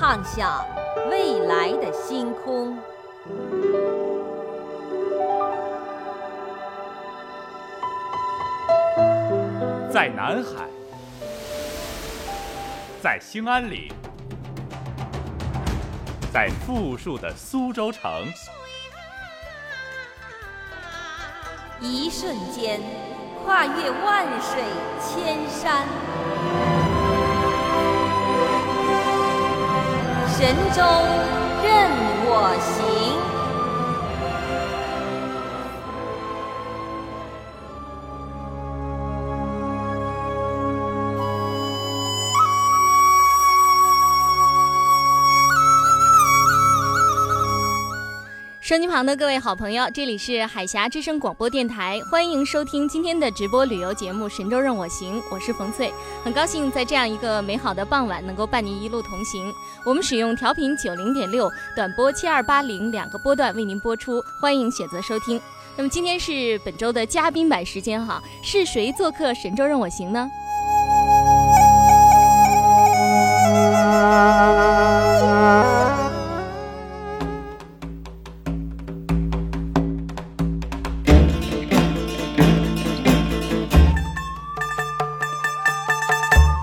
畅想未来的星空。在南海，在兴安岭。在富庶的苏州城，一瞬间跨越万水千山，神州任收机旁的各位好朋友，这里是海峡之声广播电台，欢迎收听今天的直播旅游节目《神州任我行》，我是冯翠，很高兴在这样一个美好的傍晚能够伴您一路同行。我们使用调频九零点六，短波七二八零两个波段为您播出，欢迎选择收听。那么今天是本周的嘉宾版时间哈，是谁做客《神州任我行》呢？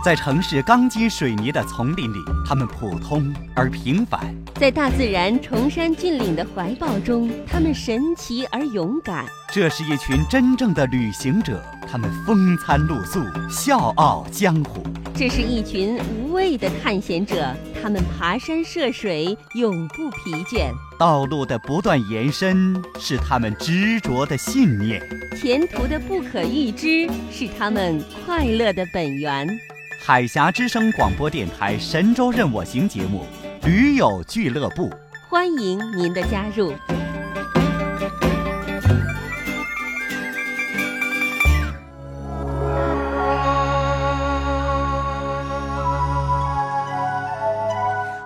在城市钢筋水泥的丛林里，他们普通而平凡；在大自然崇山峻岭的怀抱中，他们神奇而勇敢。这是一群真正的旅行者，他们风餐露宿，笑傲江湖；这是一群无畏的探险者，他们爬山涉水，永不疲倦。道路的不断延伸是他们执着的信念，前途的不可预知是他们快乐的本源。海峡之声广播电台《神州任我行》节目，驴友俱乐部，欢迎您的加入。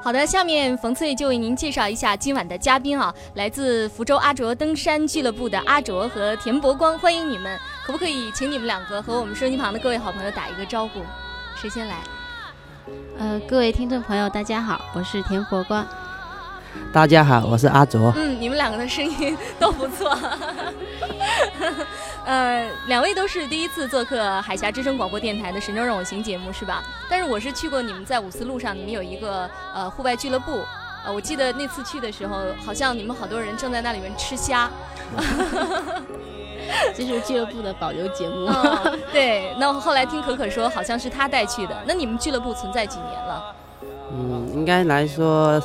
好的，下面冯翠就为您介绍一下今晚的嘉宾啊，来自福州阿卓登山俱乐部的阿卓和田伯光，欢迎你们，可不可以请你们两个和我们收音机旁的各位好朋友打一个招呼？谁先来？呃，各位听众朋友，大家好，我是田火光。大家好，我是阿卓。嗯，你们两个的声音 都不错。呃，两位都是第一次做客海峡之声广播电台的《神州任我行》节目，是吧？但是我是去过你们在五四路上，你们有一个呃户外俱乐部。呃，我记得那次去的时候，好像你们好多人正在那里面吃虾。这是俱乐部的保留节目。对，那后来听可可说，好像是他带去的。那你们俱乐部存在几年了？嗯，应该来说，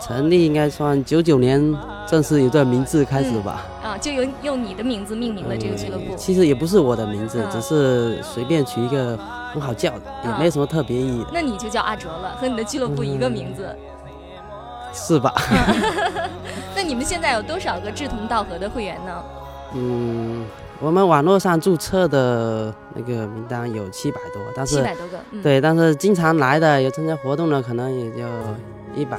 成立应该算九九年正式有这名字开始吧。啊，就用用你的名字命名了这个俱乐部。其实也不是我的名字，只是随便取一个很好叫的，也没什么特别意义。那你就叫阿哲了，和你的俱乐部一个名字。是吧？那你们现在有多少个志同道合的会员呢？嗯，我们网络上注册的那个名单有七百多，但是七百多个，对，但是经常来的有参加活动的，可能也就一百。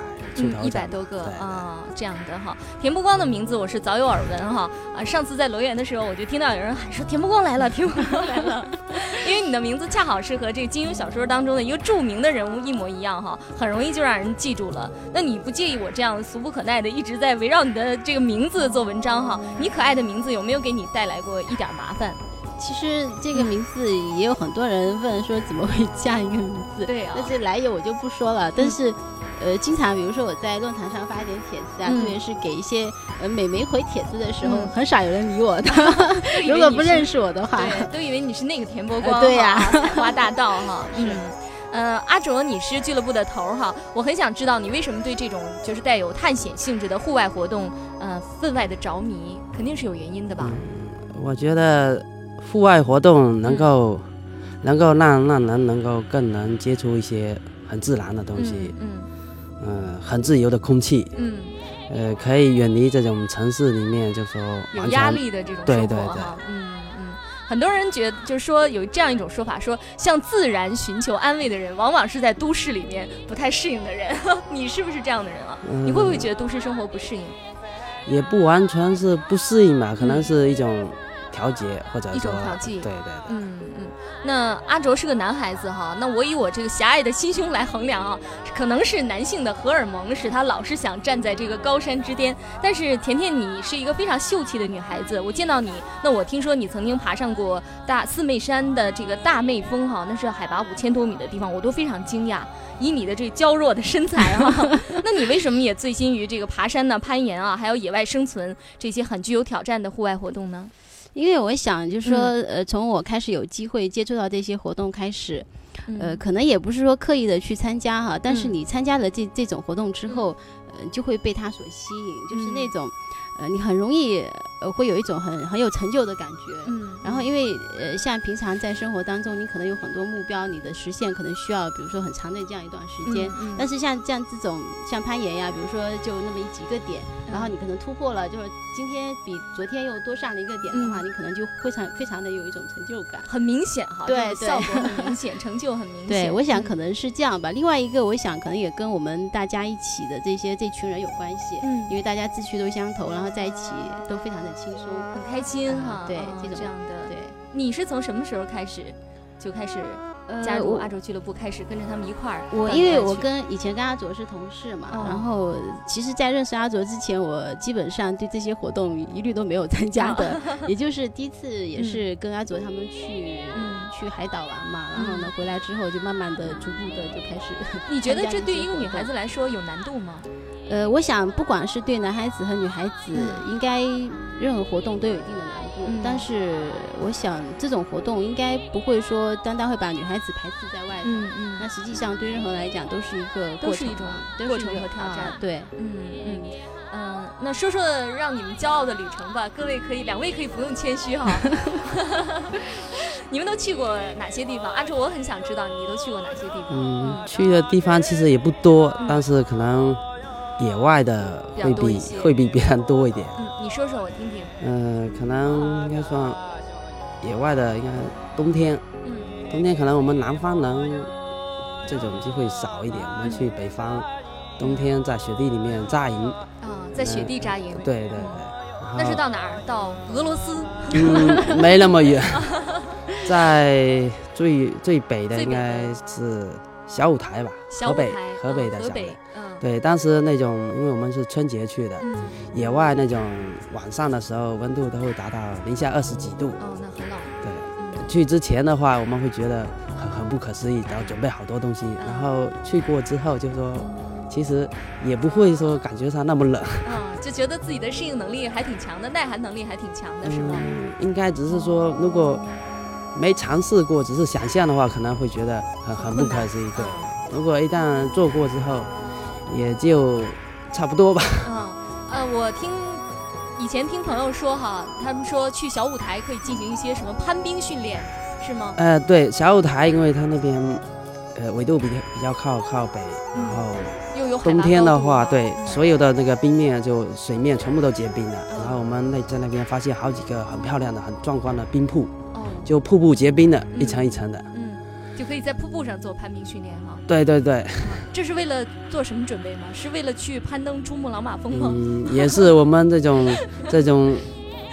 一百多个啊，这样的哈。田不光的名字我是早有耳闻哈啊，上次在罗源的时候，我就听到有人喊说田不光来了，田不光来了，因为你的名字恰好是和这个金庸小说当中的一个著名的人物一模一样哈，很容易就让人记住了。那你不介意我这样俗不可耐的一直在围绕你的这个名字做文章哈？你可爱的名字有没有给你带来过一点麻烦？其实这个名字也有很多人问说怎么会加一个名字？对啊，但是来由我就不说了，但是。呃，经常比如说我在论坛上发一点帖子啊，特别是给一些呃美眉回帖子的时候，很少有人理我的。如果不认识我的话，都以为你是那个田伯光。对呀，采花大道哈。嗯，呃，阿卓，你是俱乐部的头哈，我很想知道你为什么对这种就是带有探险性质的户外活动，呃，分外的着迷，肯定是有原因的吧？我觉得户外活动能够。能够让让人能够更能接触一些很自然的东西，嗯嗯、很自由的空气，嗯呃，可以远离这种城市里面，就说嗯，有压力的这种对对生活，嗯嗯。很多人觉得，就是说有这样一种说法，说向自然寻求安慰的人，往往是在都市里面不太适应的人。你是不是这样的人啊？嗯你会不会觉得都市生活不适应？也不完全是不适应吧，可能是一种调节或者一种调剂对对对。嗯嗯，那阿卓是个男孩子哈，那我以我这个狭隘的心胸来衡量啊，可能是男性的荷尔蒙使他老是想站在这个高山之巅。但是甜甜，你是一个非常秀气的女孩子，我见到你，那我听说你曾经爬上过大四妹山的这个大妹峰哈，那是海拔五千多米的地方，我都非常惊讶。以你的这娇弱的身材啊，那你为什么也醉心于这个爬山呢、攀岩啊，还有野外生存这些很具有挑战的户外活动呢？因为我想，就是说，嗯。呃，从我开始有机会接触到这些活动开始，呃，嗯可能也不是说刻意的去参加哈，但是嗯。你参加了这这种活动之后，呃，就会被它所吸引，就是那嗯。种，呃，你很容易呃会有一种很很有成就的感觉。嗯，然后，因为呃，像平常在生活当中，你可能有很多目标，你的实现可能需要，比如说很长的这样一段时间。嗯但是像这样这种像攀岩呀，比如说就那么一几个点，然后嗯你可能突破了，就是今天比昨天又多上了一个点的话，嗯你可能就非常非常的有一种成就感。很明显哈，对对效果很 明显，成就很明显。对，我想嗯可能是这样吧。另外一个，我想可能也跟我们大家一起的这些这群人有关系，嗯因为大家志趣都相投，然后在一起都非常的轻松。很开心哈啊，对哦这种这样的。对，你是从什么时候开始就开始加入阿卓俱乐部，开始跟着他们一块儿我因为我跟以前跟阿卓是同事嘛，哦然后其实，在认识阿卓之前，我基本上对这些活动一律都没有参加的，也就是第一次也是跟阿卓他们去、嗯去海岛玩嘛，然后呢回来之后就慢慢的、逐步的就开始。你觉得这对于一个女孩子来说有难度吗？呃，我想不管是对男孩子和女孩子，嗯应该任何活动都有一定的难度，嗯但是我想这种活动应该不会说单单会把女孩子排斥在外的。嗯嗯那实际上对任何人来讲都是一个都是一种过程和挑战啊对，嗯嗯嗯，那说说让你们骄傲的旅程吧，各位可以，两位可以不用谦虚哈。你们都去过哪些地方？阿卓，我很想知道你都去过哪些地方。嗯，去的地方其实也不多，嗯但是可能野外的会比会比别人多一点。嗯，你说说我听听。嗯、可能应该算野外的，应该冬天，嗯冬天可能我们南方人这种机会少一点，我们去北方，冬天在雪地里面扎营，啊，在雪地扎营。对对对。那是到哪儿？到俄罗斯。嗯，没那么远，在最最北的应该是小舞台吧，河北小舞台河北嗯河北的小舞台。，嗯对，当时那种，因为我们是春节去的，嗯，野外那种晚上的时候温度都会达到零下二十几度。哦，那很冷。对，嗯去之前的话，我们会觉得很很不可思议，然后准备好多东西，然后去过之后就说，其实也不会说感觉上那么冷。啊，就觉得自己的适应能力还挺强的，耐寒能力还挺强的，是吗？嗯，应该只是说，如果没尝试过，只是想象的话，可能会觉得很很不可思议。对，如果一旦做过之后，也就差不多吧。嗯，呃，我听以前听朋友说哈，他们说去小舞台可以进行一些什么攀冰训练，是吗？呃，对，小舞台，因为它那边呃纬度比较比较靠靠北，然后又有冬天的话，对，嗯所有的那个冰面就水面全部都结冰了。嗯然后我们那在那边发现好几个很漂亮的、很壮观的冰瀑，哦，就瀑布结冰的，嗯一层一层的。嗯，就可以在瀑布上做攀冰训练哈。对对对，这是为了做什么准备吗？是为了去攀登珠穆朗玛峰吗？嗯，也是我们这种 这种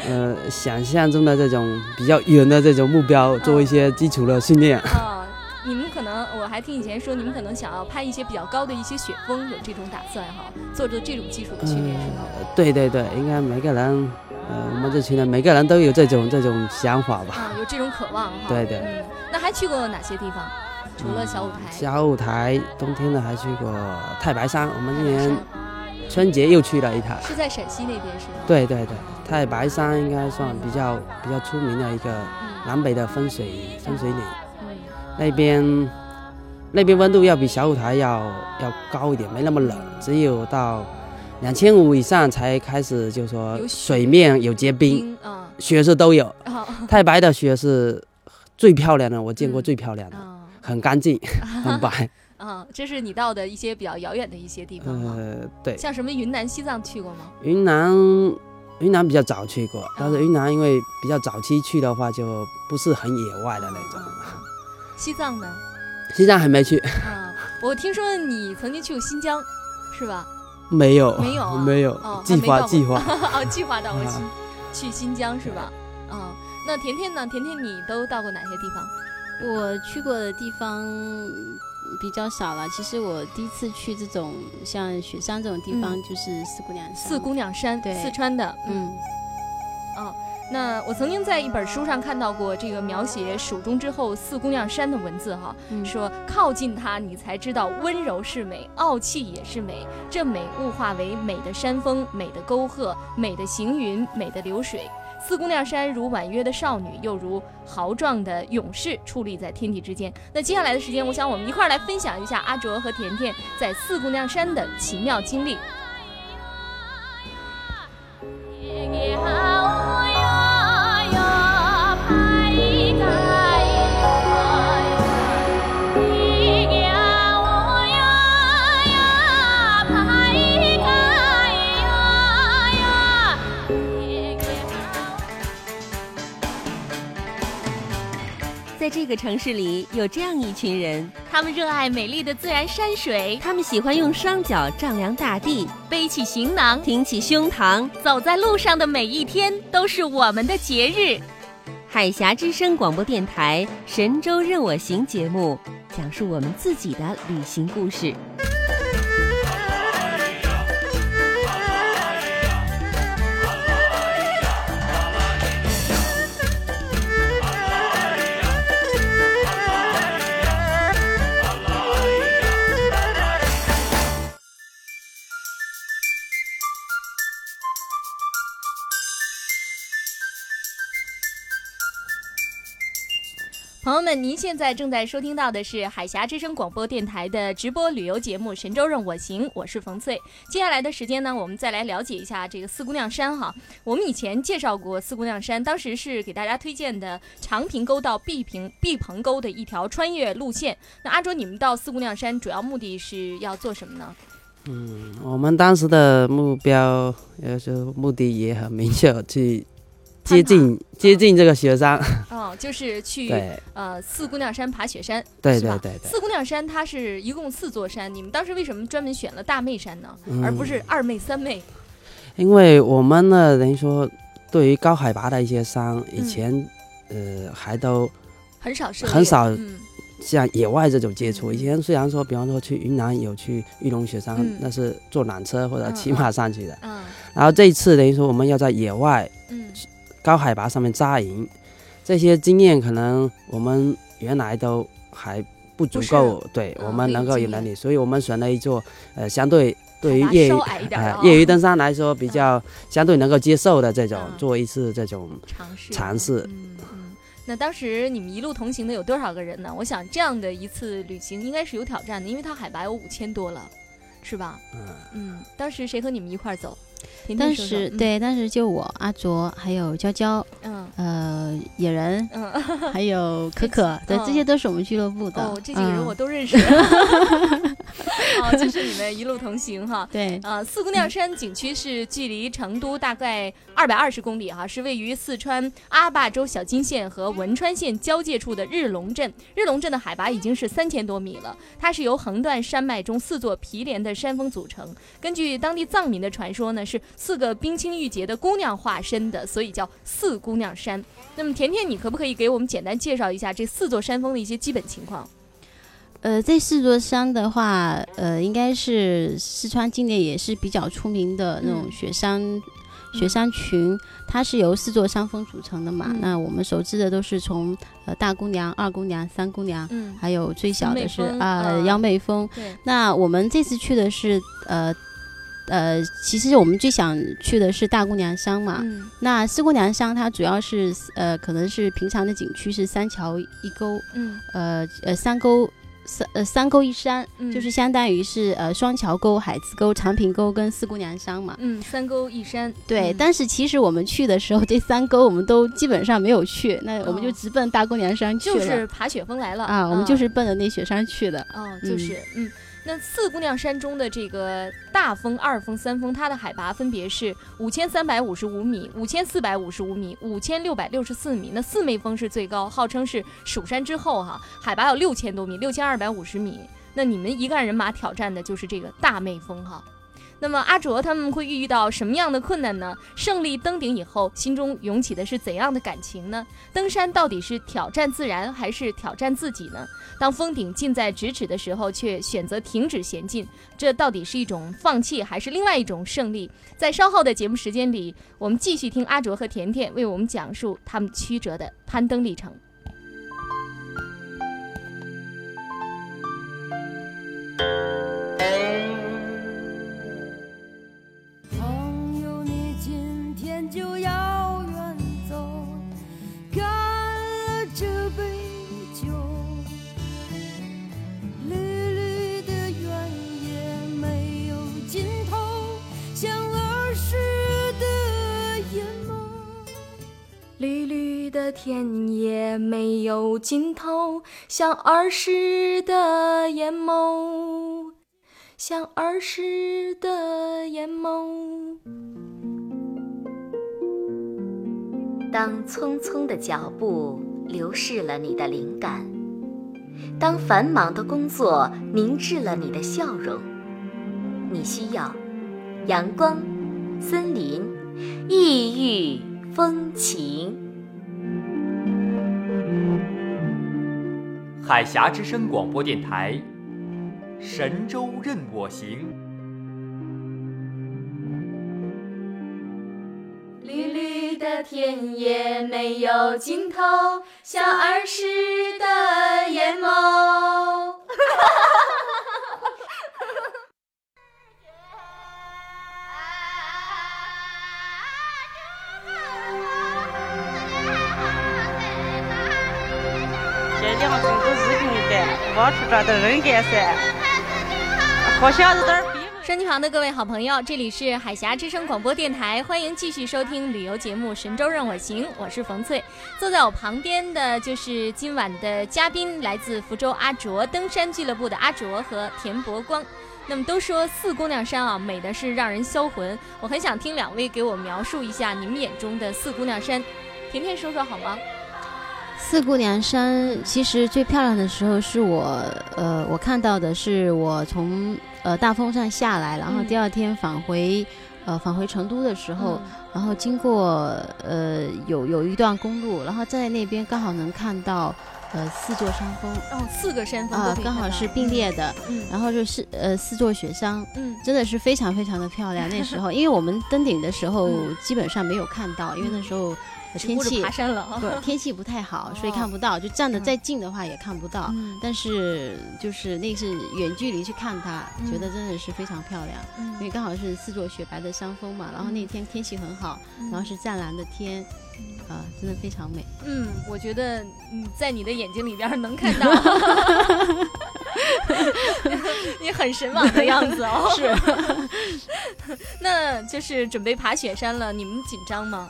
呃想象中的这种比较远的这种目标，做一些基础的训练。啊，你们可能我还听以前说，你们可能想要攀一些比较高的一些雪峰，有这种打算哈，做着这种技术的训练是吗？呃对对对，应该每个人，呃，我们这群人每个人都有这种这种想法吧。啊，有这种渴望哈。对对嗯，那还去过哪些地方？除了小舞台，小舞台，冬天的还去过太白山，我们今年春节又去了一趟。是在陕西那边是吗？对对对，太白山应该算比较比较出名的一个嗯南北的分水分水岭，嗯那边那边温度要比小舞台要要高一点，没那么冷，只有到两千五以上才开始就说水面有结冰，雪是都有。啊太白的雪是最漂亮的，我见过嗯最漂亮的，啊很干净，很白。啊，这是你到的一些比较遥远的一些地方吗？呃，对，像什么云南、西藏去过吗？云南云南比较早去过，但是哦云南因为比较早期去的话，就不是很野外的那种。西藏呢？西藏还没去，啊，我听说你曾经去过新疆，是吧？没有，没有啊没有哦，还计没到过划计划。哦，计划到过啊新去新疆是吧？嗯，那甜甜呢？甜甜你都到过哪些地方？我去过的地方比较少了。其实我第一次去这种像雪山这种地方，就是四姑娘山。四姑娘山，对四川的。嗯，哦，那我曾经在一本书上看到过这个描写蜀中之后四姑娘山的文字哈，嗯说靠近它，你才知道温柔是美，傲气也是美。这美物化为美的山峰、美的沟壑、美的行云、美的流水。四姑娘山如婉约的少女，又如豪壮的勇士，矗立在天地之间。那接下来的时间，我想我们一块儿来分享一下阿卓和甜甜在四姑娘山的奇妙经历。这个城市里，有这样一群人，他们热爱美丽的自然山水，他们喜欢用双脚丈量大地，背起行囊，挺起胸膛。走在路上的每一天都是我们的节日。海峡之声广播电台《神州任我行》节目，讲述我们自己的旅行故事。们，您现在正在收听到的是海峡之声广播电台的直播旅游节目《神州任我行》，我是冯翠。接下来的时间呢，我们再来了解一下这个四姑娘山哈。我们以前介绍过四姑娘山，当时是给大家推荐的长坪沟到碧坪碧棚沟的一条穿越路线。那阿卓，你们到四姑娘山主要目的是要做什么呢？嗯，我们当时的目标，呃，就目的也很明确，去接近接近这个雪山。哦，就是去对。呃四姑娘山爬雪山，对对对对，四姑娘山它是一共四座山，你们当时为什么专门选了大妹山呢，嗯而不是二妹、三妹？因为我们呢，等于说对于高海拔的一些山，以嗯。前、呃还都很少涉猎，很少嗯。像野外这种接触。嗯以前虽然说，比方说去云南有去玉龙雪山，嗯。那是坐缆车或者嗯骑马上去的。嗯。然后这一次等于说我们要在野外嗯高海拔上面扎营，这些经验可能我们原来都还不足够，对、嗯我们能够有能力，所以我们选了一座呃相对对于业余业余登山来说比较相对能够接受的这种，嗯做一次这种尝试尝试嗯嗯。那当时你们一路同行的有多少个人呢？我想这样的一次旅行应该是有挑战的，因为它海拔有五千多了，是吧？嗯。嗯，当时谁和你们一块儿走？当时对，当时就我阿卓，还有娇娇，嗯呃，野人，嗯还 有可可，对，嗯这些都是我们俱乐部的。哦，这几个人嗯我都认识。哦，就是你们一路同行哈。对，呃，四姑娘山景区是距离成都大概二百二十公里哈，是位于四川阿坝州小金县和汶川县交界处的日龙镇。日龙镇的海拔已经是三千多米了，它是由横断山脉中四座毗连的山峰组成。根据当地藏民的传说呢，是四个冰清玉洁的姑娘化身的，所以叫四姑娘山。那么甜甜，你可不可以给我们简单介绍一下这四座山峰的一些基本情况？呃，这四座山的话，呃，应该是四川境内也是比较出名的那种嗯雪山、雪山群，它是由四座山峰组成的嘛。嗯那我们熟知的都是从呃大姑娘、二姑娘、三姑娘，嗯，还有最小的是啊、嗯幺妹峰。对，那我们这次去的是呃呃，其实我们最想去的是大姑娘山嘛。嗯那四姑娘山它主要是呃，可能是平常的景区是三桥一沟，嗯呃呃三沟三呃三沟一山，嗯就是相当于是呃双桥沟、海子沟、长坪沟跟四姑娘山嘛。嗯，三沟一山，对，嗯但是其实我们去的时候，这三沟我们都基本上没有去，那我们就哦直奔大姑娘山去了。就是爬雪峰来了啊，我们就是奔着那雪山去的。哦，就是嗯。那四姑娘山中的这个大峰、二峰、三峰，它的海拔分别是五千三百五十五米、五千四百五十五米、五千六百六十四米。那四妹峰是最高，号称是蜀山之后哈，海拔有六千多米，六千二百五十米。那你们一干人马挑战的就是这个大妹峰哈。那么阿卓他们会遇到什么样的困难呢？胜利登顶以后，心中涌起的是怎样的感情呢？登山到底是挑战自然还是挑战自己呢？当峰顶近在咫尺的时候，却选择停止前进，这到底是一种放弃，还是另外一种胜利？在稍后的节目时间里，我们继续听阿卓和甜甜为我们讲述他们曲折的攀登历程。天也没有尽头，像儿时的眼眸，像儿时的眼眸。当匆匆的脚步流逝了你的灵感，当繁忙的工作凝滞了你的笑容，你需要阳光、森林、异域风情。海峡之声广播电台，神州任我行。绿绿的田野没有尽头，像儿时的眼眸。哈哈哈哈哈敢，挖出来的人干噻，好小子点儿比。收机旁的各位好朋友，这里是海峡之声广播电台，欢迎继续收听旅游节目《神州任我行》，我是冯翠。坐在我旁边的就是今晚的嘉宾，来自福州阿卓登山俱乐部的阿卓和田伯光。那么都说四姑娘山啊，美的是让人销魂。我很想听两位给我描述一下你们眼中的四姑娘山。甜甜说说好吗？四姑娘山其实最漂亮的时候是我，呃，我看到的是我从呃大峰上下来，然后嗯。第二天返回，呃返回成都的时候，然后经过呃有有一段公路，然后在那边刚好能看到呃四座山峰。哦，四个山峰啊刚好是并列的，嗯。然后就是呃四座雪山，嗯。真的是非常非常的漂亮。那时候，因为我们登顶的时候嗯。基本上没有看到，因为那时候。天气爬山了对，天气不太好，所以哦看不到。就站得再近的话也看不到。嗯但是就是那是远距离去看它，嗯觉得真的是非常漂亮。嗯因为刚好是四座雪白的山峰嘛，然后那天天气很好，嗯然后是湛蓝的天，啊、真的非常美。嗯，我觉得你，在你的眼睛里边能看到，你很神往的样子哦。是，那就是准备爬雪山了，你们紧张吗？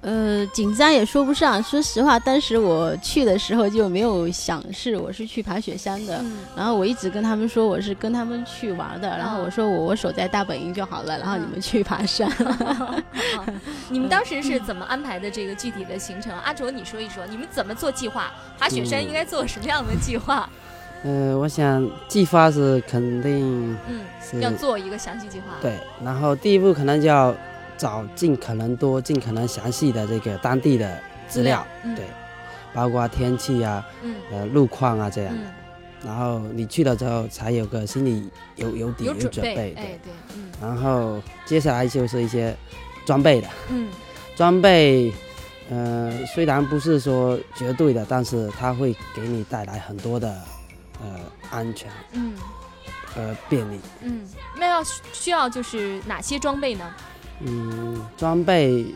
呃，紧张也说不上。说实话，当时我去的时候就没有想是我是去爬雪山的，嗯然后我一直跟他们说我是跟他们去玩的，然后我说我我守在大本营就好了，然后你们去爬山。你们当时是怎么安排的这个具体的行程？阿卓，你说一说，你们怎么做计划？爬雪山应该做什么样的计划？呃，我想计划是肯定嗯，要做一个详细计划。对，然后第一步可能就要找尽可能多、尽可能详细的这个当地的资料，嗯对，包括天气啊、嗯呃路况啊这样的。嗯然后你去了之后，才有个心里有有底、有准准备，哎，对。对，嗯然后接下来就是一些装备的，嗯装备，呃，虽然不是说绝对的，但是它会给你带来很多的呃安全嗯呃便利。嗯，那要需要就是哪些装备呢？嗯，装备。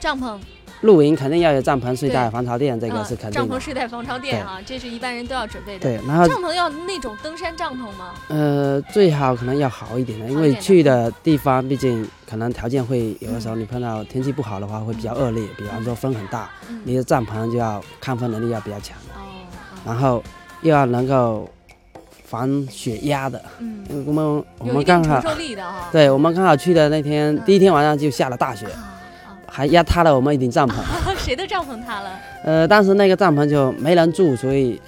帐篷、露营肯定要有帐篷、睡袋、防潮垫，这个啊是肯定的。帐篷、睡袋、防潮垫啊，这是一般人都要准备的。对，然后帐篷要那种登山帐篷吗？呃，最好可能要好一点的，因为去的地方毕竟可能条件会有的时候你碰到天气不好的话会比较恶劣，比方说风很大，嗯。你的帐篷就要抗风能力要比较强。的，哦，然后又要能够防雪压的，嗯，我们我们刚好。对我们刚好去的那天嗯第一天晚上就下了大雪，啊还压塌了我们一顶帐篷。啊，谁的帐篷塌了？呃，当时那个帐篷就没人住，所以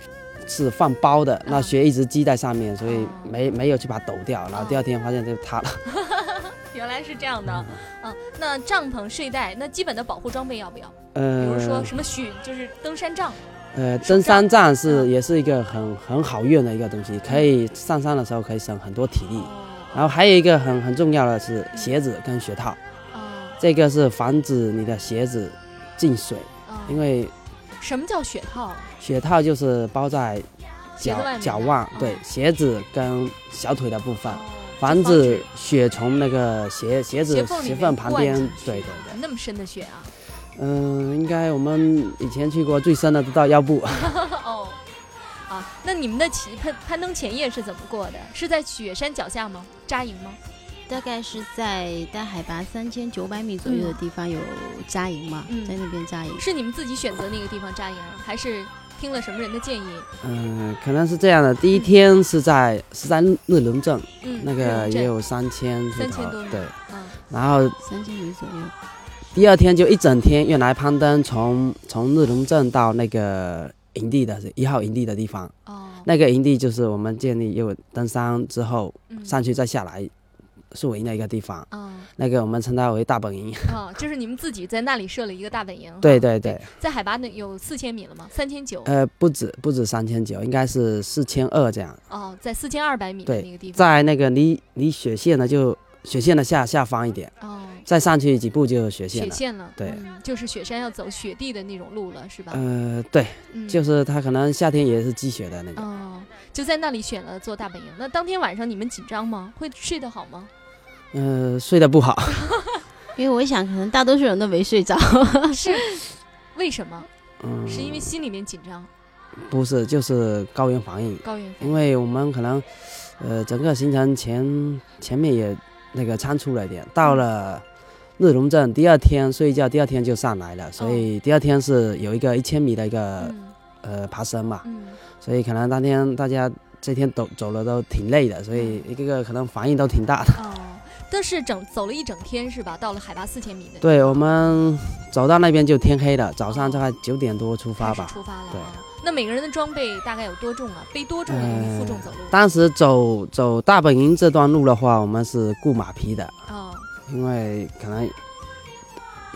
是放包的，那嗯雪一直积在上面，所以哦没没有去把它抖掉，然后第二天发现就塌了。原来是这样的。啊，那帐篷、睡袋，那基本的保护装备要不要？呃比呃如说什么雪，就是登山杖。呃，登山杖是嗯也是一个很很好用的一个东西，可以上山的时候可以省很多体力。哦然后还有一个很很重要的是鞋子跟鞋套，哦这个是防止你的鞋子进水，哦因为什么叫雪套？雪套就是包在脚脚腕哦，对，鞋子跟小腿的部分，哦防止雪从那个鞋鞋子鞋缝旁边对对对，那么深的雪啊？嗯，应该我们以前去过最深的都到腰部，哦，啊，那你们的起攀攀登前夜是怎么过的？是在雪山脚下吗？扎营吗？大概是在在海拔三千九百米左右的地方有扎营嘛，嗯在那边扎营。是你们自己选择那个地方扎营，还是听了什么人的建议？嗯，可能是这样的。第一天是在是在日龙镇，嗯，那个也有三千出头3000多米对。嗯然后三千米左右。第二天就一整天用来攀登，从从日龙镇到那个营地的一号营地的地方，哦，那个营地就是我们建立又登山之后嗯上去再下来宿营的一个地方，哦那个我们称它为大本营。哦，就是你们自己在那里设了一个大本营。对对对，在海拔呢有四千米了吗？三千九。呃，不止不止三千九，应该是四千二这样。哦，在四千二百米的那个地。在那个离离雪线呢就雪线的下下方一点，哦，再上去几步就有雪线了。雪线了。对嗯，就是雪山要走雪地的那种路了，是吧？呃，对，嗯就是它可能夏天也是积雪的那种。哦，就在那里选了做大本营。那当天晚上你们紧张吗？会睡得好吗？呃，睡得不好，因为我想，可能大多数人都没睡着。是为什么？嗯，是因为心里面紧张，不是，就是高原反应。高原反应因为我们可能，呃，整个行程前前面也那个仓出来一点，到了日龙镇第二天睡觉，第二天就上来了，所以第二天是有一个一千米的一个、嗯呃爬升嘛，嗯所以可能当天大家这天走走了都挺累的，所以一个个可能反应都挺大的。哦，但是整走了一整天是吧？到了海拔四千米的对我们走到那边就天黑了，早上大概九点多出发吧。出发了。对啊。那每个人的装备大概有多重啊？背多重容易负重走路？当时走走大本营这段路的话，我们是雇马匹的，哦，因为可能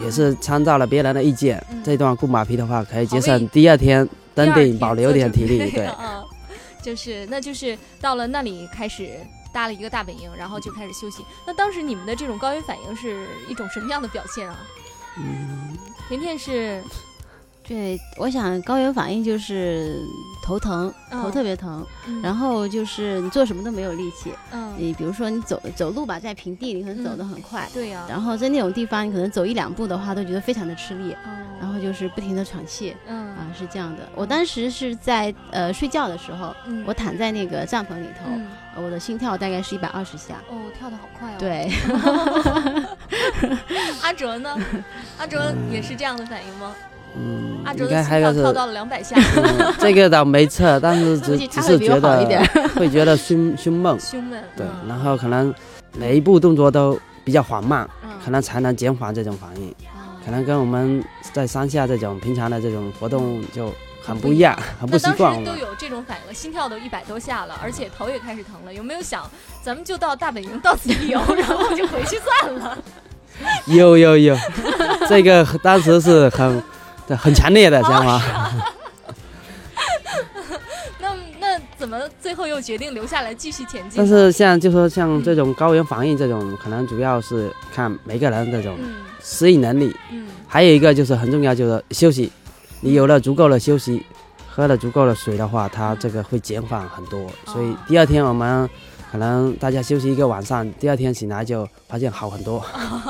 也是参照了别人的意见，嗯这段雇马匹的话可以节省第二天登顶保留点体力。对，啊，就是那就是到了那里开始搭了一个大本营，然后就开始休息。那当时你们的这种高原反应是一种什么样的表现啊？嗯，甜甜是对，我想高原反应就是头疼，头嗯特别疼，嗯然后就是你做什么都没有力气。嗯，你比如说你走走路吧，在平地你可能走得很快，对呀，然后在那种地方你可能走一两步的话都觉得非常的吃力，嗯然后就是不停的喘气。嗯啊，是这样的。我当时是在呃睡觉的时候，嗯我躺在那个帐篷里头，我的心跳大概是一百二十下。哦，跳的好快哦。对 阿哲呢？阿哲也是这样的反应吗？嗯，阿哲应的心跳该还有是跳到了两百下，嗯这个倒没测，但是 只只是觉得 会觉得胸胸闷，胸闷。对，嗯然后可能每一步动作都比较缓慢，嗯可能才能减缓这种反应，哦可能跟我们在山下这种平常的这种活动就很不一样，很不习惯都有这种反应了，心跳都一百多下了，而且头也开始疼了。有没有想，咱们就到大本营到此一游，然后就回去算了？有有有，这个当时是很对很强烈的知道吗。那那怎么最后又决定留下来继续前进？但是像就说像这种高原反应这种，可能主要是看每个人这种嗯适应能力，嗯还有一个就是很重要，就是休息。你有了足够的休息，喝了足够的水的话，它这个会减缓很多。所以第二天我们可能大家休息一个晚上，第二天醒来就发现好很多。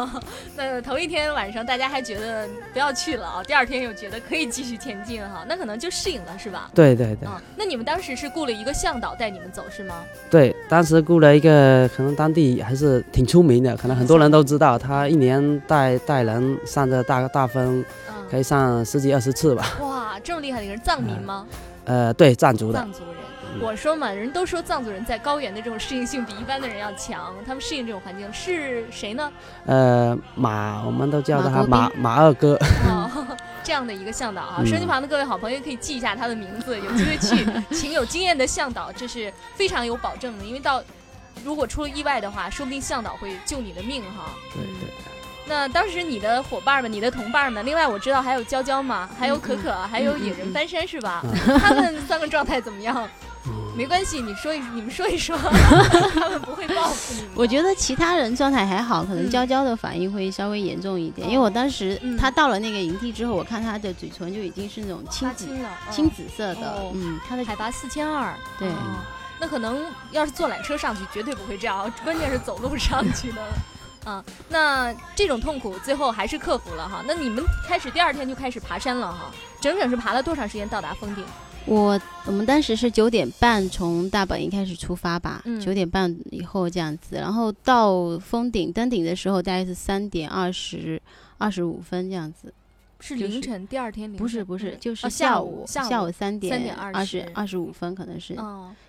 那头一天晚上大家还觉得不要去了啊，第二天又觉得可以继续前进哈，那可能就适应了是吧？对对对。啊，那你们当时是雇了一个向导带你们走是吗？对，当时雇了一个，可能当地还是挺出名的，可能很多人都知道，他一年带带人上这大大风，可以上十几二十次吧。哇，这么厉害的一个人，藏民吗？呃，对，藏族的。藏族人。我说嘛，人都说藏族人在高原的这种适应性比一般的人要强，他们适应这种环境是谁呢？呃，马，我们都叫他马马二哥。哦，这样的一个向导啊，收机旁的各位好朋友可以记一下他的名字，有机会去 请有经验的向导，这是非常有保证的，因为到如果出了意外的话，说不定向导会救你的命哈。对对。那当时你的伙伴们、你的同伴们，另外我知道还有娇娇嘛，还有可可，还有野人翻山是吧？他们三个状态怎么样？没关系，你说一，你们说一说，他们不会报复你。我觉得其他人状态还好，可能娇娇的反应会稍微严重一点，因为我当时他到了那个营地之后，我看他的嘴唇就已经是那种青紫了，青紫色的。嗯，他的海拔四千二，对，那可能要是坐缆车上去，绝对不会这样，关键是走路上去的。啊，那这种痛苦最后还是克服了哈。那你们开始第二天就开始爬山了哈，整整是爬了多长时间到达峰顶？我我们当时是九点半从大本营开始出发吧，九点半以后这样子，然后到峰顶登顶的时候大概是三点二十二十五分这样子，是凌晨第二天凌晨？不是不是，就是下午下午三点三点二十。二十五分可能是，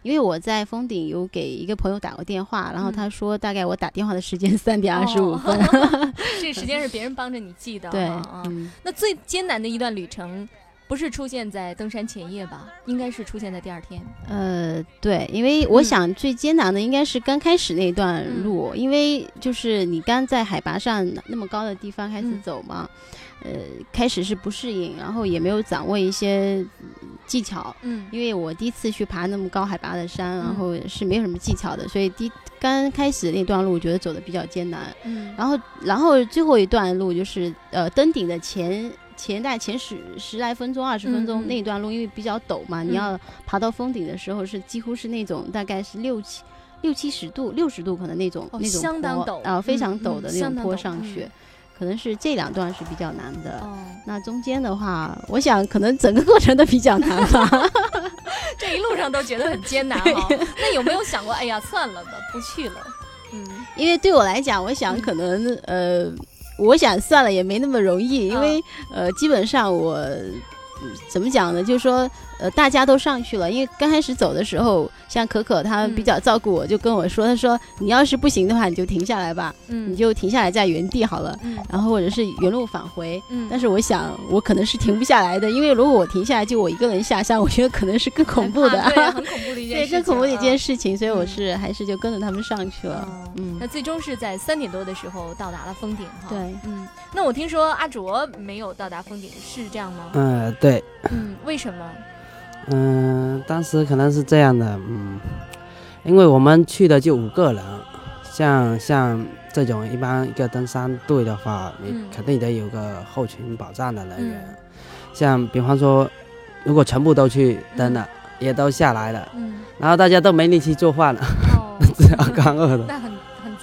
因为我在峰顶有给一个朋友打过电话，然后他说大概我打电话的时间三点二十五分，这时间是别人帮着你记的。对，那最艰难的一段旅程。不是出现在登山前夜吧？应该是出现在第二天。呃，对，因为我想最艰难的应该是刚开始那段路，因为就是你刚在海拔上那么高的地方开始走嘛，呃，开始是不适应，然后也没有掌握一些技巧。嗯，因为我第一次去爬那么高海拔的山，然后是没有什么技巧的，所以第刚开始那段路我觉得走的比较艰难。嗯，然后然后最后一段路就是呃登顶的前。前代前十十来分钟、二十分钟那段路，因为比较陡嘛，你要爬到峰顶的时候是几乎是那种大概是六七六七十度、六十度可能那种那种坡啊，非常陡的那种坡上去，可能是这两段是比较难的。那中间的话，我想可能整个过程都比较难吧。这一路上都觉得很艰难 哈。那有没有想过，哎呀，算了吧，不去了？嗯，因为对我来讲，我想可能呃。我想算了，也没那么容易，因为呃，基本上我怎么讲呢？就是说。呃，大家都上去了，因为刚开始走的时候，像可可她比较照顾我，就跟我说，她说你要是不行的话，你就停下来吧，嗯，你就停下来在原地好了，嗯，然后或者是原路返回，嗯，但是我想我可能是停不下来的，因为如果我停下来就我一个人下山，我觉得可能是更恐怖的，对，很恐怖的一件事，对，更恐怖的一件事情，所以我是还是就跟着他们上去了，嗯，那最终是在三点多的时候到达了峰顶，哈，对，嗯，那我听说阿卓没有到达峰顶，是这样吗？嗯，对，嗯，为什么？嗯，当时可能是这样的，嗯，因为我们去的就五个人，像像这种一般一个登山队的话，你肯定得有个后勤保障的人员，像比方说，如果全部都去登了，也都下来了，嗯，然后大家都没力气做饭了，只要干饿的。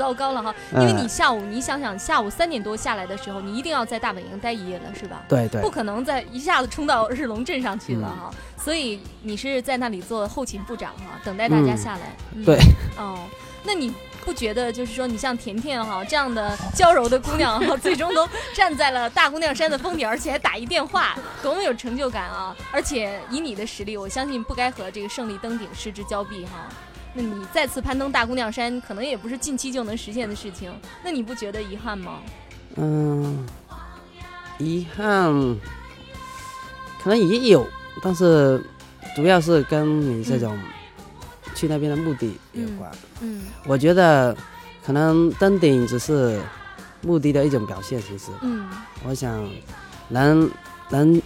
糟糕了哈，因为你下午你想想，下午三点多下来的时候，你一定要在大本营待一夜了，是吧？对对，不可能再一下子冲到日龙镇上去了哈。所以你是在那里做后勤部长哈，等待大家下来。嗯对。哦，那你不觉得就是说，你像甜甜哈这样的娇柔的姑娘哈，最终都站在了大姑娘山的峰顶，而且还打一电话，多么有成就感啊！而且以你的实力，我相信不该和这个胜利登顶失之交臂哈。那你再次攀登大姑娘山，可能也不是近期就能实现的事情。那你不觉得遗憾吗？嗯，遗憾可能也有，但是主要是跟你这种去那边的目的有关。嗯，我觉得可能登顶只是目的的一种表现形式。嗯，我想能能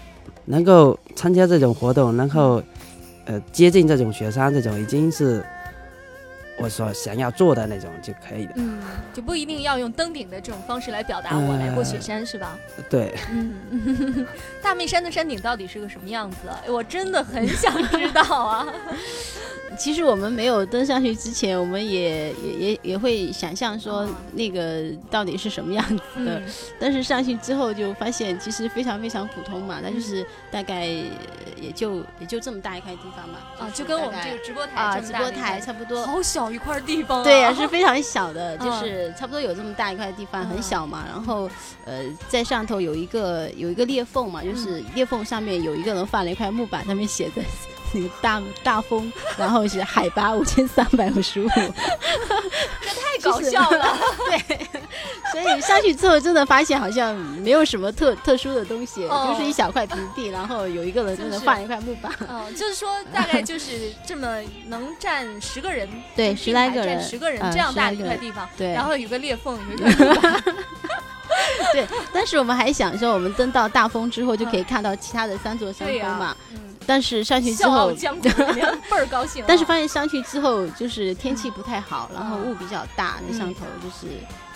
能够参加这种活动，然后呃接近这种雪山，这种已经是。我所想要做的那种就可以了，嗯，就不一定要用登顶的这种方式来表达我来过雪山是吧？对，嗯，大妹山的山顶到底是个什么样子？我真的很想知道啊。其实我们没有登上去之前，我们也也也也会想象说那个到底是什么样子的，嗯。但是上去之后就发现其实非常非常普通嘛，那就是大概也就也就这么大一块地方嘛，啊，就跟我们这个直播台啊直播台差不多，好小一块地方啊，对呀、是非常小的，就嗯。是差不多有这么大一块地方，嗯。很小嘛。然后呃，在上头有一个有一个裂缝嘛，就是嗯。裂缝上面有一个人放了一块木板，上面写着那个大大风，然后是海拔五千三百五十五，这太搞笑了。对，所以上去之后真的发现好像没有什么特特殊的东西，哦。就是一小块平地，然后有一个人真的就是。放一块木板。哦，就是说大概就是这么能站十个人，对十来个人十个人啊这样大的一块地方，对。然后有个裂缝，有一个 木板 对，但是我们还想说，我们登到大峰之后就可以看到其他的三座山峰嘛。嗯但是上去之后，倍儿高兴啊。但是发现上去之后就是天气不太好，然后嗯雾比较大，那上头就是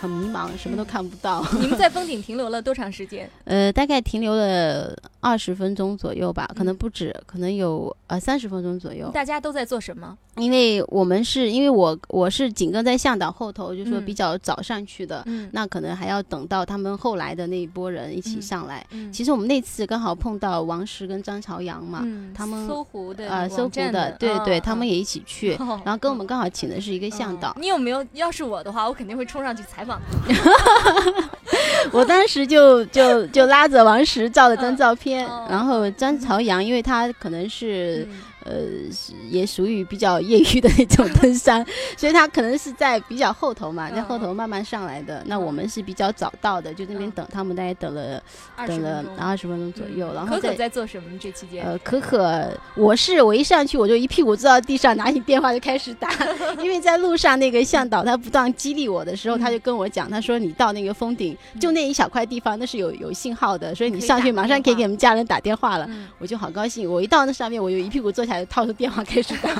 很迷茫，什么都看不到。你们在峰顶停留了多长时间？呃，大概停留了二十分钟左右吧，可能不止，可能有呃三十分钟左右。大家都在做什么？因为我们是因为我我是紧跟在向导后头，就说嗯比较早上去的，嗯那可能还要等到他们后来的那一波人一起嗯上来。嗯其实我们那次刚好碰到王石跟张朝阳嘛，嗯他们搜狐的呃搜狐的，对对，嗯他们也一起去，哦然后跟我们刚好请的是一个向导。你有没有？要是我的话，我肯定会冲上去采访他。我当时就就就拉着王石照了张照片，哦然后张朝阳，因为他可能是。嗯呃，是也属于比较业余的那种登山，所以他可能是在比较后头嘛，在后头慢慢上来的。那我们是比较早到的，就那边等他们，大概等了等了二十分钟左右，然后可可在做什么？这期间？呃，可可，我是我一上去我就一屁股坐到地上，拿起电话就开始打，因为在路上那个向导他不断激励我的时候，他就跟我讲，他说你到那个峰顶，就那一小块地方那是有有信号的，所以你上去马上可以给我们家人打电话了，嗯我就好高兴。我一到那上面，我就一屁股坐下来，掏出电话开始打。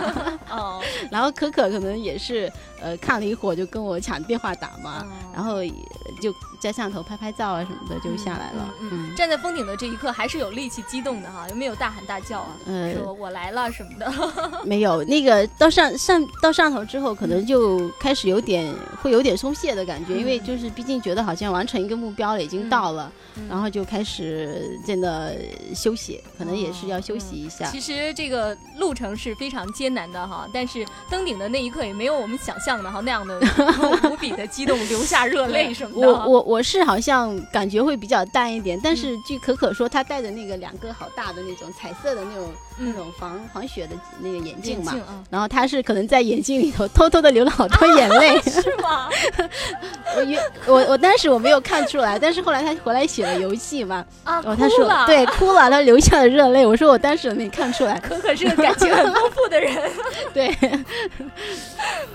哦，然后可可可能也是呃看了一会儿就跟我抢电话打嘛，哦然后也就在上头拍拍照啊什么的就下来了。嗯嗯，站在峰顶的这一刻还是有力气激动的哈，有没有大喊大叫啊？呃说我来了什么的？没有，那个到上上到上头之后，可能就开始有点会有点松懈的感觉，因为就是毕竟觉得好像完成一个目标了，已经到了，然后就开始真的休息，可能也是要休息一下。其实这个路程是非常艰难的哈，但是登顶的那一刻也没有我们想象的哈那样的无比的激动，流下热泪什么的。我我我是好像感觉会比较淡一点，但是据可可说，她戴的那个两个好大的那种彩色的那种、那种防防雪的那个眼镜嘛，镜啊然后她是可能在眼镜里头偷偷的流了好多眼泪，是吗？我原我我当时我没有看出来，但是后来她回来写了游戏嘛，啊，哦，她说，对，哭了，她流下了热泪，我说我当时没看出来，可可是个感情很丰富的人。对，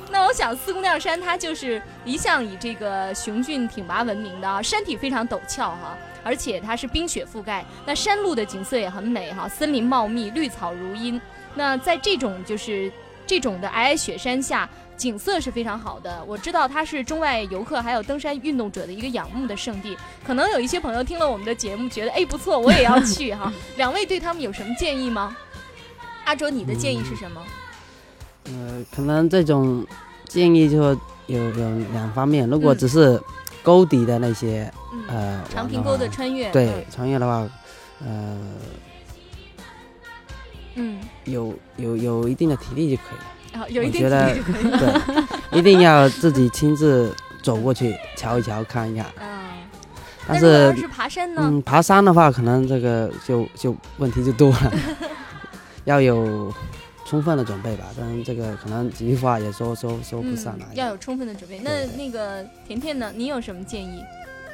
那我想四姑娘山它就是一向以这个雄峻挺拔闻名的啊，山体非常陡峭哈、而且它是冰雪覆盖，那山路的景色也很美哈、森林茂密，绿草如茵。那在这种就是这种的皑皑雪山下，景色是非常好的。我知道它是中外游客还有登山运动者的一个仰慕的圣地。可能有一些朋友听了我们的节目，觉得哎不错，我也要去哈。两位对他们有什么建议吗？阿卓，你的建议是什么？呃，可能这种建议就有有两方面，如果嗯只是沟底的那些，嗯呃，长平沟的穿越对嗯穿越的话，呃，嗯，有有有一定的体力就可以了。啊，有一我定体觉得力就可以了。对，一定要自己亲自走过去瞧一瞧看一看。嗯，但是如果是爬山呢？嗯，爬山的话，可能这个就就问题就多了，要有充分的准备吧。但是这个可能几句话也说说说不上来。嗯要有充分的准备。那那个甜甜呢？你有什么建议？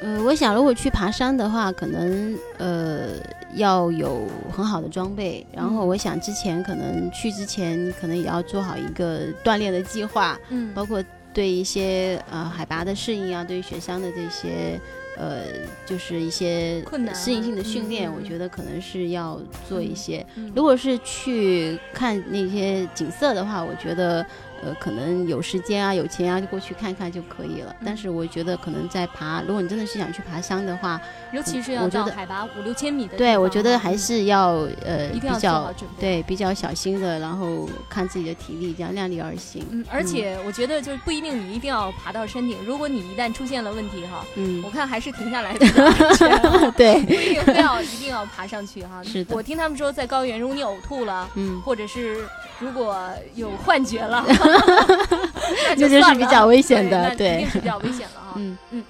呃，我想如果去爬山的话，可能呃要有很好的装备，然后嗯我想之前可能去之前，你可能也要做好一个锻炼的计划，嗯包括对一些呃海拔的适应啊，对于雪乡的这些呃，就是一些困难啊适应性的训练，我觉得可能是要做一些。嗯如果是去看那些景色的话，我觉得呃可能有时间啊、有钱啊，就过去看看就可以了。嗯但是我觉得可能在爬，如果你真的是想去爬山的话，尤其是要到海拔五六千米的对我觉得还嗯是要呃一定要做比较对比较小心的，然后看自己的体力，这样量力而行。嗯，而且我觉得就是不一定你一定要爬到山顶，如果你一旦出现了问题哈，嗯我看还是停下来比较安全啊对不一定非要一定要爬上去哈。是的我听他们说在高原，如果你呕吐了，嗯或者是如果有幻觉了，那 这就是算了比较危险的对，比较危险了哈。嗯嗯。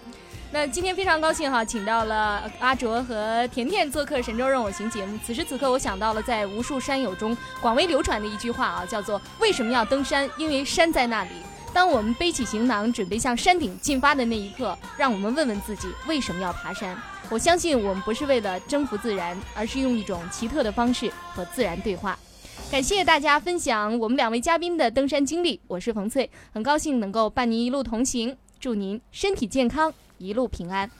那今天非常高兴哈，请到了阿卓和甜甜做客《神州任我行》节目。此时此刻，我想到了在无数山友中广为流传的一句话啊，叫做“为什么要登山？因为山在那里。”当我们背起行囊，准备向山顶进发的那一刻，让我们问问自己，为什么要爬山？我相信我们不是为了征服自然，而是用一种奇特的方式和自然对话。感谢大家分享我们两位嘉宾的登山经历，我是冯翠，很高兴能够伴您一路同行，祝您身体健康，一路平安。